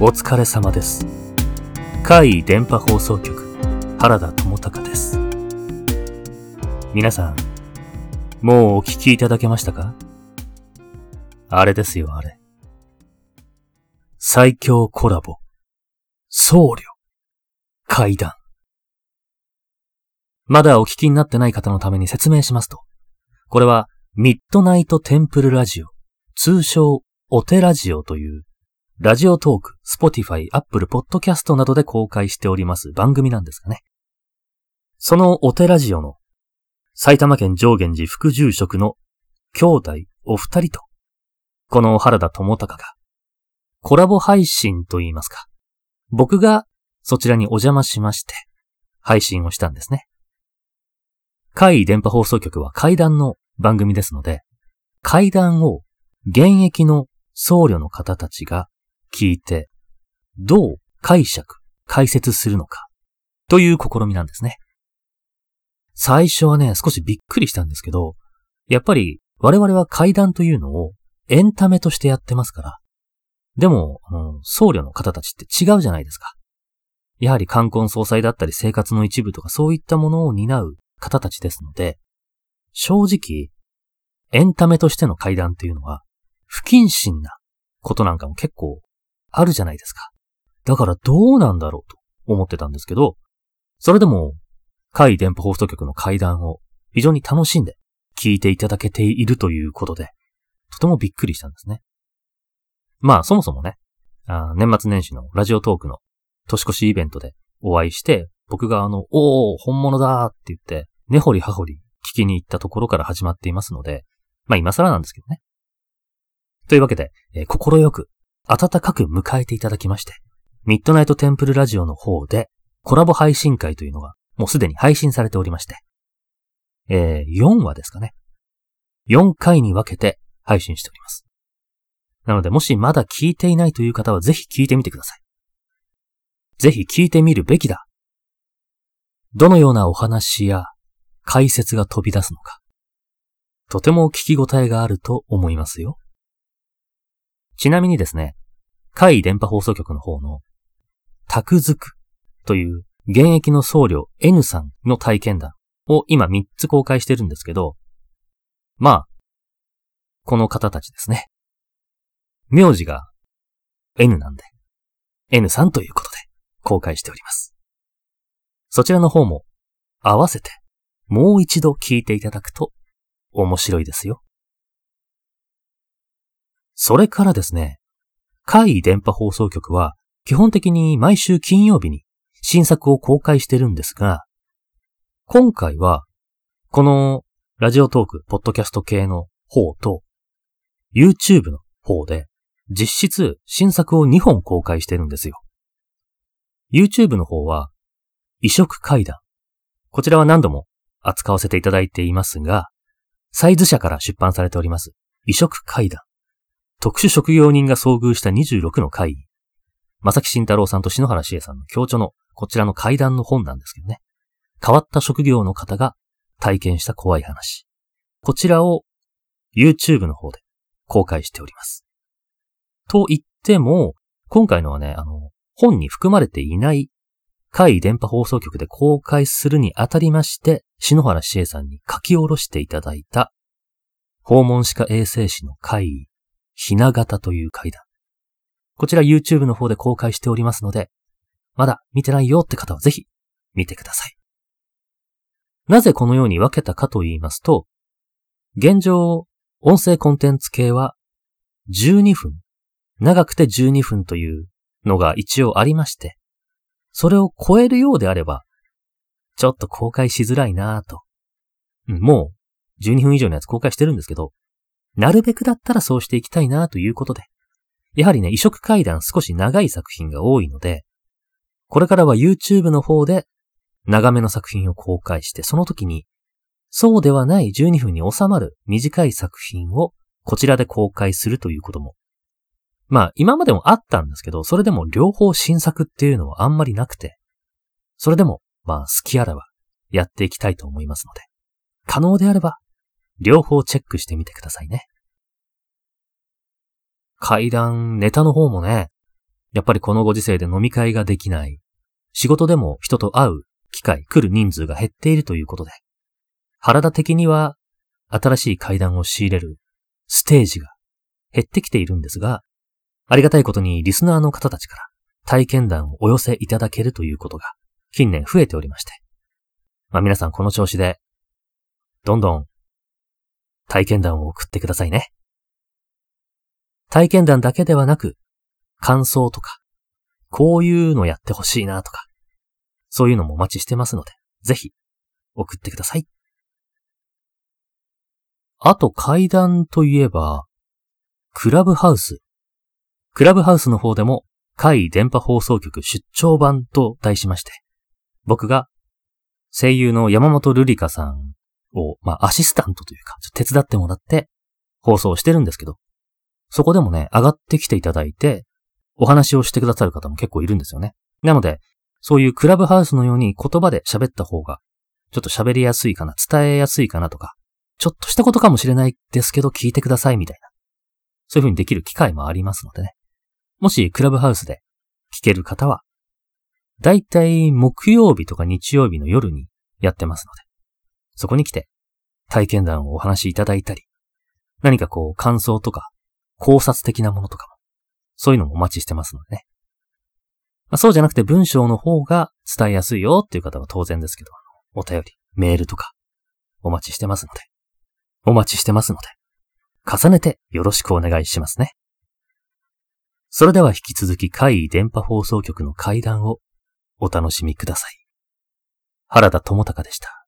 お疲れ様です。海電波放送局、原田智隆です。皆さん、もうお聞きいただけましたか？あれですよ、あれ。最強コラボ、僧侶、階段。まだお聞きになってない方のために説明しますと、これはミッドナイトテンプルラジオ、通称お手ラジオというラジオトーク、スポティファイ、アップル、ポッドキャストなどで公開しております番組なんですがね。そのお手ラジオの埼玉県上源寺副住職の兄弟お二人と、この原田智隆がコラボ配信と言いますか。僕がそちらにお邪魔しまして配信をしたんですね。海電波放送局は階談の番組ですので、階談を現役の僧侶の方たちが聞いて、どう解釈、解説するのか、という試みなんですね。最初はね、少しびっくりしたんですけど、やっぱり我々は階段というのをエンタメとしてやってますから。でも、あの僧侶の方たちって違うじゃないですか。やはり冠婚葬祭だったり生活の一部とかそういったものを担う方たちですので、正直、エンタメとしての階段っていうのは、不謹慎なことなんかも結構あるじゃないですか。だからどうなんだろうと思ってたんですけど、それでも、海電波放送局の階段を非常に楽しんで聞いていただけているということで、とてもびっくりしたんですね。まあそもそもね、あ年末年始のラジオトークの年越しイベントでお会いして、僕があの、おー、本物だーって言って、根掘り葉掘り聞きに行ったところから始まっていますので、まあ今更なんですけどね。というわけで、えー、心よく、温かく迎えていただきまして、ミッドナイトテンプルラジオの方で、コラボ配信会というのが、もうすでに配信されておりまして、えー、4話ですかね。4回に分けて配信しております。なので、もしまだ聞いていないという方は、ぜひ聞いてみてください。ぜひ聞いてみるべきだ。どのようなお話や解説が飛び出すのか。とても聞き応えがあると思いますよ。ちなみにですね、海電波放送局の方の、タクズクという現役の僧侶 N さんの体験談を今3つ公開してるんですけど、まあ、この方たちですね。名字が N なんで、N さんということで公開しております。そちらの方も合わせてもう一度聞いていただくと面白いですよ。それからですね、海電波放送局は基本的に毎週金曜日に新作を公開してるんですが、今回はこのラジオトーク、ポッドキャスト系の方と YouTube の方で実質新作を2本公開してるんですよ。YouTube の方は移植階段。こちらは何度も扱わせていただいていますが、サイズ社から出版されております移植階段。特殊職業人が遭遇した26の会議。正木慎太郎さんと篠原志恵さんの共著のこちらの階段の本なんですけどね。変わった職業の方が体験した怖い話。こちらを YouTube の方で公開しております。と言っても、今回のはね、あの、本に含まれていない海電波放送局で公開するにあたりまして、篠原志恵さんに書き下ろしていただいた、訪問歯科衛生士の会、ひな形という階段。こちら YouTube の方で公開しておりますので、まだ見てないよって方はぜひ見てください。なぜこのように分けたかと言いますと、現状、音声コンテンツ系は12分、長くて12分というのが一応ありまして、それを超えるようであれば、ちょっと公開しづらいなぁと。もう12分以上のやつ公開してるんですけど、なるべくだったらそうしていきたいなということで。やはりね、移植階段少し長い作品が多いので、これからは YouTube の方で長めの作品を公開して、その時に、そうではない12分に収まる短い作品をこちらで公開するということも。まあ、今までもあったんですけど、それでも両方新作っていうのはあんまりなくて、それでも、まあ、好きあらばやっていきたいと思いますので、可能であれば、両方チェックしてみてくださいね。階段、ネタの方もね、やっぱりこのご時世で飲み会ができない。仕事でも人と会う機会、来る人数が減っているということで、原田的には新しい階段を仕入れるステージが減ってきているんですが、ありがたいことにリスナーの方たちから体験談をお寄せいただけるということが近年増えておりまして。まあ皆さんこの調子で、どんどん体験談を送ってくださいね。体験談だけではなく、感想とか、こういうのやってほしいなとか、そういうのもお待ちしてますので、ぜひ送ってください。あと階段といえば、クラブハウス。クラブハウスの方でも、海電波放送局出張版と題しまして、僕が声優の山本瑠璃香さんを、まあ、アシスタントというか、手伝ってもらって放送してるんですけど、そこでもね、上がってきていただいて、お話をしてくださる方も結構いるんですよね。なので、そういうクラブハウスのように言葉で喋った方が、ちょっと喋りやすいかな、伝えやすいかなとか、ちょっとしたことかもしれないですけど聞いてくださいみたいな。そういう風にできる機会もありますのでね。もしクラブハウスで聞ける方は、だいたい木曜日とか日曜日の夜にやってますので、そこに来て体験談をお話しいただいたり、何かこう感想とか考察的なものとかも、そういうのもお待ちしてますのでね。まあ、そうじゃなくて文章の方が伝えやすいよっていう方は当然ですけど、お便り、メールとかお待ちしてますので、お待ちしてますので、重ねてよろしくお願いしますね。それでは引き続き海電波放送局の会談をお楽しみください。原田智隆でした。